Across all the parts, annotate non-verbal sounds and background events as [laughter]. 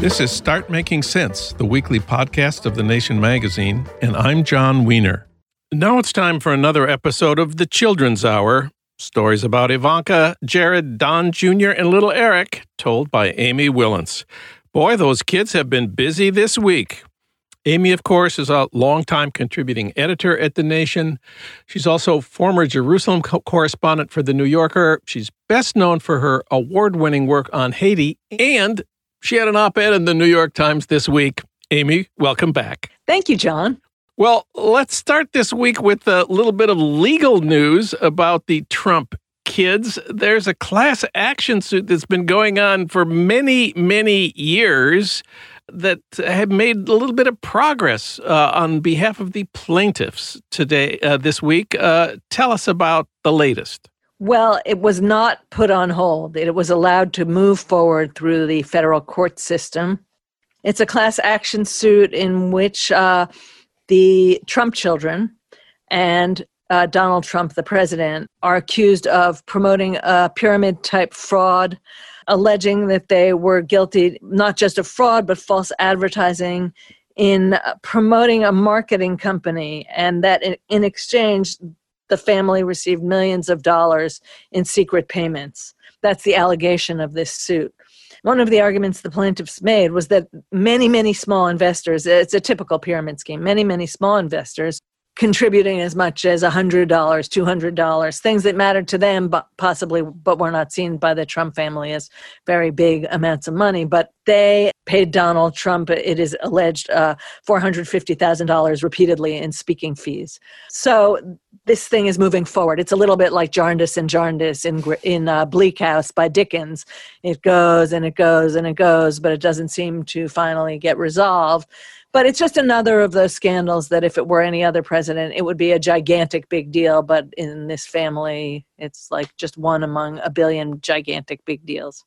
This is Start Making Sense, the weekly podcast of The Nation magazine, and I'm Jon Wiener. Now it's time for another episode of The Children's Hour stories about Ivanka, Jared, Don Jr., and little Eric, told by Amy Wilentz. Boy, those kids have been busy this week. Amy, of course, is a longtime contributing editor at The Nation. She's also former Jerusalem co- correspondent for The New Yorker. She's best known for her award winning work on Haiti and she had an op ed in the New York Times this week. Amy, welcome back. Thank you, John. Well, let's start this week with a little bit of legal news about the Trump kids. There's a class action suit that's been going on for many, many years that have made a little bit of progress uh, on behalf of the plaintiffs today, uh, this week. Uh, tell us about the latest. Well, it was not put on hold. It was allowed to move forward through the federal court system. It's a class action suit in which uh, the Trump children and uh, Donald Trump, the president, are accused of promoting a pyramid type fraud, alleging that they were guilty not just of fraud, but false advertising in promoting a marketing company, and that in, in exchange, the family received millions of dollars in secret payments. That's the allegation of this suit. One of the arguments the plaintiffs made was that many, many small investors, it's a typical pyramid scheme, many, many small investors contributing as much as $100, $200, things that mattered to them, but possibly, but were not seen by the Trump family as very big amounts of money. But they paid Donald Trump, it is alleged, uh, $450,000 repeatedly in speaking fees. So this thing is moving forward. It's a little bit like Jarndyce and Jarndyce in, in uh, Bleak House by Dickens. It goes and it goes and it goes, but it doesn't seem to finally get resolved. But it's just another of those scandals that if it were any other president, it would be a gigantic big deal. But in this family, it's like just one among a billion gigantic big deals.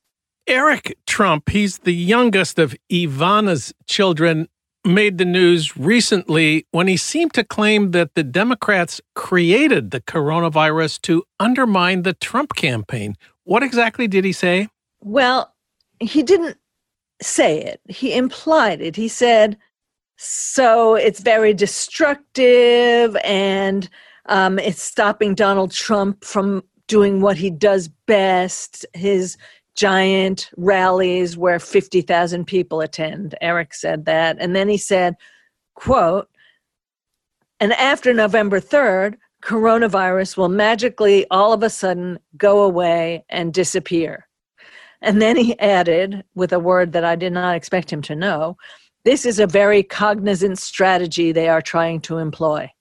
Eric Trump, he's the youngest of Ivana's children, made the news recently when he seemed to claim that the Democrats created the coronavirus to undermine the Trump campaign. What exactly did he say? Well, he didn't say it, he implied it. He said, so it's very destructive and um, it's stopping Donald Trump from doing what he does best his giant rallies where 50,000 people attend. Eric said that. And then he said, quote, and after November 3rd, coronavirus will magically all of a sudden go away and disappear. And then he added, with a word that I did not expect him to know, this is a very cognizant strategy they are trying to employ.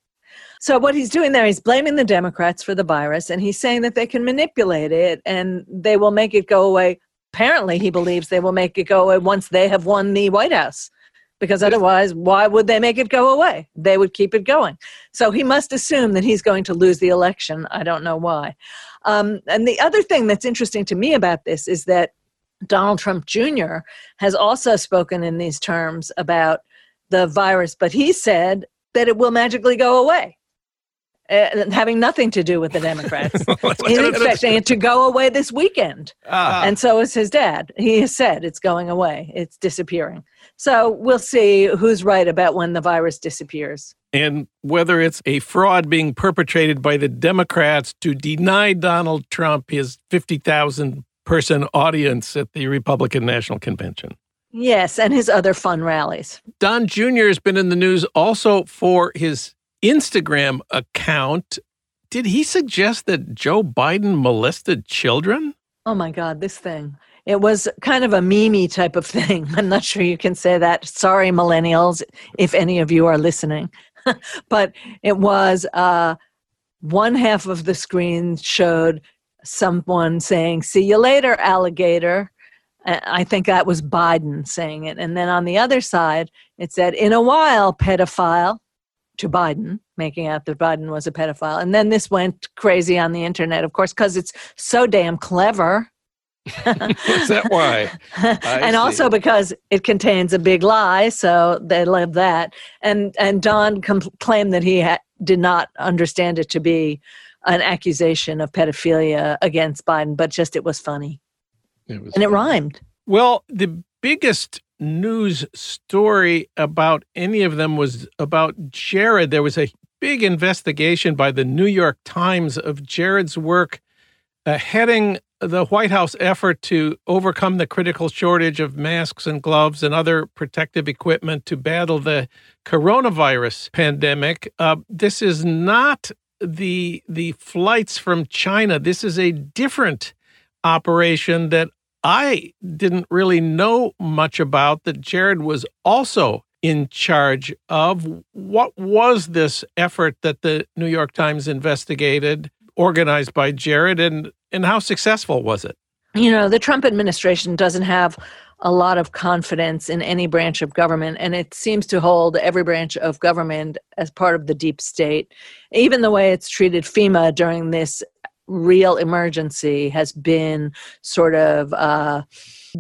So, what he's doing there, he's blaming the Democrats for the virus, and he's saying that they can manipulate it and they will make it go away. Apparently, he believes they will make it go away once they have won the White House, because otherwise, why would they make it go away? They would keep it going. So, he must assume that he's going to lose the election. I don't know why. Um, and the other thing that's interesting to me about this is that Donald Trump Jr. has also spoken in these terms about the virus, but he said that it will magically go away. Uh, having nothing to do with the Democrats. [laughs] He's expecting it to go away this weekend. Ah. And so is his dad. He has said it's going away, it's disappearing. So we'll see who's right about when the virus disappears. And whether it's a fraud being perpetrated by the Democrats to deny Donald Trump his 50,000 person audience at the Republican National Convention. Yes, and his other fun rallies. Don Jr. has been in the news also for his Instagram account. Did he suggest that Joe Biden molested children? Oh my God, this thing. It was kind of a mimi type of thing. [laughs] I'm not sure you can say that. Sorry, millennials, if any of you are listening. [laughs] but it was uh, one half of the screen showed someone saying, See you later, alligator. I think that was Biden saying it. And then on the other side, it said, In a while, pedophile to Biden, making out that Biden was a pedophile. And then this went crazy on the internet, of course, because it's so damn clever. [laughs] Is that why? [laughs] and also because it contains a big lie, so they love that. And and Don com- claimed that he ha- did not understand it to be an accusation of pedophilia against Biden, but just it was funny, it was and funny. it rhymed. Well, the biggest news story about any of them was about Jared. There was a big investigation by the New York Times of Jared's work uh, heading the White House effort to overcome the critical shortage of masks and gloves and other protective equipment to battle the coronavirus pandemic. Uh, this is not the the flights from China. This is a different operation that I didn't really know much about. That Jared was also in charge of. What was this effort that the New York Times investigated? organized by Jared, and and how successful was it? You know, the Trump administration doesn't have a lot of confidence in any branch of government, and it seems to hold every branch of government as part of the deep state. Even the way it's treated FEMA during this real emergency has been sort of uh,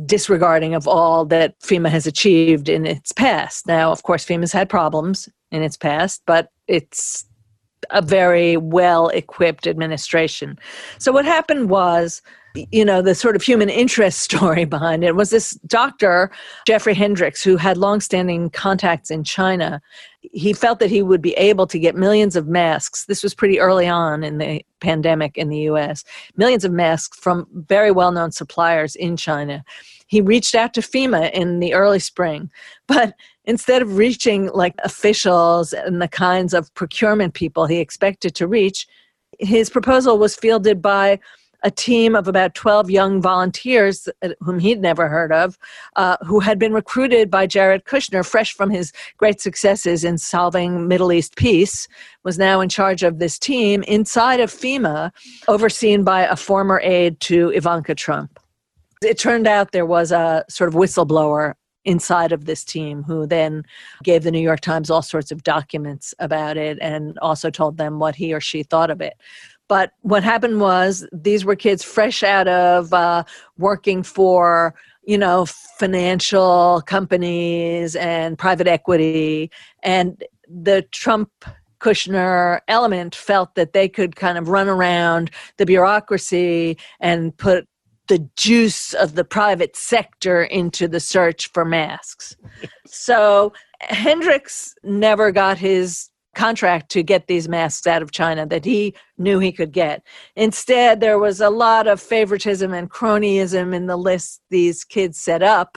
disregarding of all that FEMA has achieved in its past. Now, of course, FEMA's had problems in its past, but it's a very well equipped administration. So what happened was you know the sort of human interest [laughs] story behind it was this doctor jeffrey hendricks who had longstanding contacts in china. He felt that he would be able to get millions of masks. This was pretty early on in the pandemic in the us millions of masks from very well-known suppliers in china. He reached out to fema in the early spring [laughs] but instead of reaching like officials and the kinds of procurement people he expected to reach, his proposal was fielded by a team of about 12 young volunteers uh, whom he'd never heard of, uh, who had been recruited by Jared Kushner, fresh from his great successes in solving Middle East peace, was now in charge of this team inside of FEMA, overseen by a former aide to Ivanka Trump. It turned out there was a sort of whistleblower inside of this team who then gave the New York Times all sorts of documents about it and also told them what he or she thought of it. But what happened was these were kids fresh out of uh, working for, you know, financial companies and private equity. And the Trump Kushner element felt that they could kind of run around the bureaucracy and put the juice of the private sector into the search for masks. [laughs] so Hendricks never got his contract to get these masks out of China that he knew he could get. Instead, there was a lot of favoritism and cronyism in the list these kids set up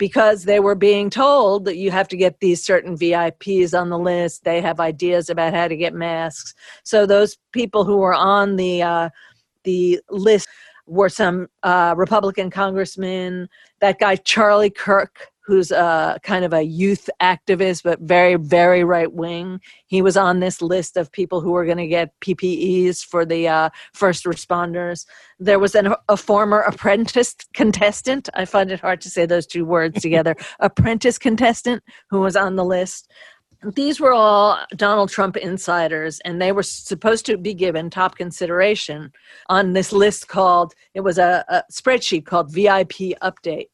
because they were being told that you have to get these certain VIPs on the list. They have ideas about how to get masks. So those people who were on the uh, the list were some uh, Republican congressmen. That guy Charlie Kirk, who's a kind of a youth activist, but very, very right wing. He was on this list of people who were going to get PPEs for the uh, first responders. There was an, a former apprentice contestant. I find it hard to say those two words [laughs] together. apprentice contestant who was on the list these were all Donald Trump insiders, and they were supposed to be given top consideration on this list called, it was a, a, spreadsheet called VIP Update.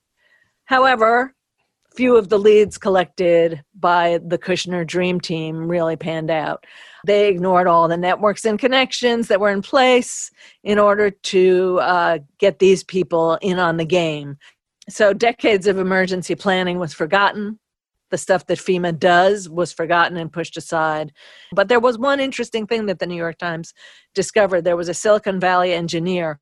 However, few of the leads collected by the Kushner Dream Team really panned out. They ignored all the networks and connections that were in place in order to uh, get these people in on the game. So, decades of emergency planning was forgotten the stuff that FEMA does was forgotten and pushed aside. But there was one interesting thing that the New York Times discovered. There was a Silicon Valley engineer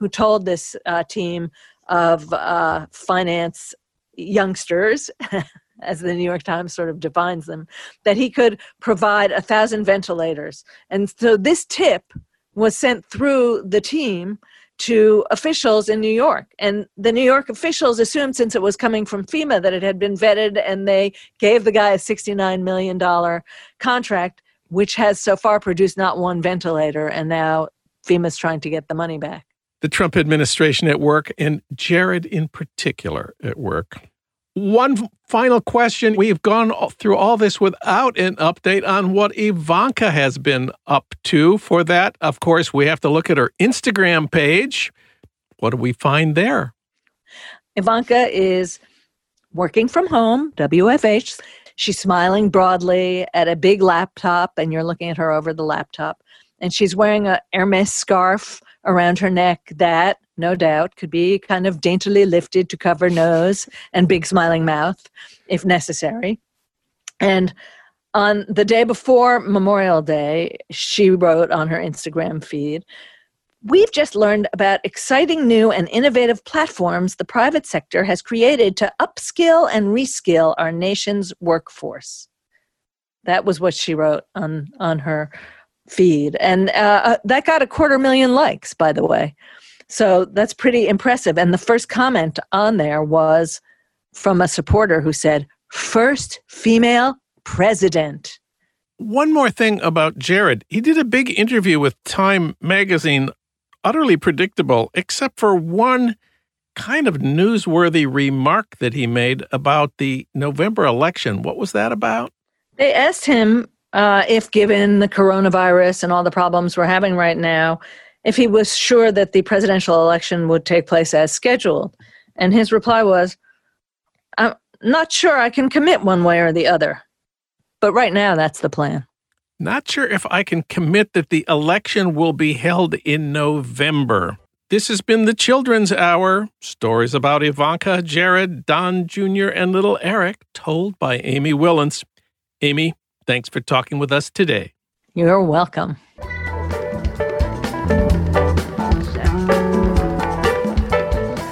who told this uh, team of uh, finance youngsters, [laughs] as the New York Times sort of defines them, that he could provide a thousand ventilators. And so this tip was sent through the team to officials in New York. And the New York officials assumed, since it was coming from FEMA, that it had been vetted and they gave the guy a $69 million contract, which has so far produced not one ventilator. And now FEMA's trying to get the money back. The Trump administration at work, and Jared in particular at work. One final question. We've gone through all this without an update on what Ivanka has been up to. For that, of course, we have to look at her Instagram page. What do we find there? Ivanka is working from home, WFH. She's smiling broadly at a big laptop, and you're looking at her over the laptop. And she's wearing a Hermes scarf around her neck that, no doubt, could be kind of daintily lifted to cover nose and big smiling mouth if necessary. And on the day before Memorial Day, she wrote on her Instagram feed, We've just learned about exciting new and innovative platforms the private sector has created to upskill and reskill our nation's workforce. That was what she wrote on, on her feed. And uh, uh that got a quarter million likes, by the way. So that's pretty impressive. And the first comment on there was from a supporter who said, First female president. One more thing about Jared. He did a big interview with Time magazine, utterly predictable, except for one kind of newsworthy remark that he made about the November election. What was that about? They asked him uh, if, given the coronavirus and all the problems we're having right now, if he was sure that the presidential election would take place as scheduled. And his reply was, I'm not sure I can commit one way or the other. But right now, that's the plan. Not sure if I can commit that the election will be held in November. This has been the Children's Hour stories about Ivanka, Jared, Don Jr., and little Eric, told by Amy Wilentz. Amy, thanks for talking with us today. You're welcome.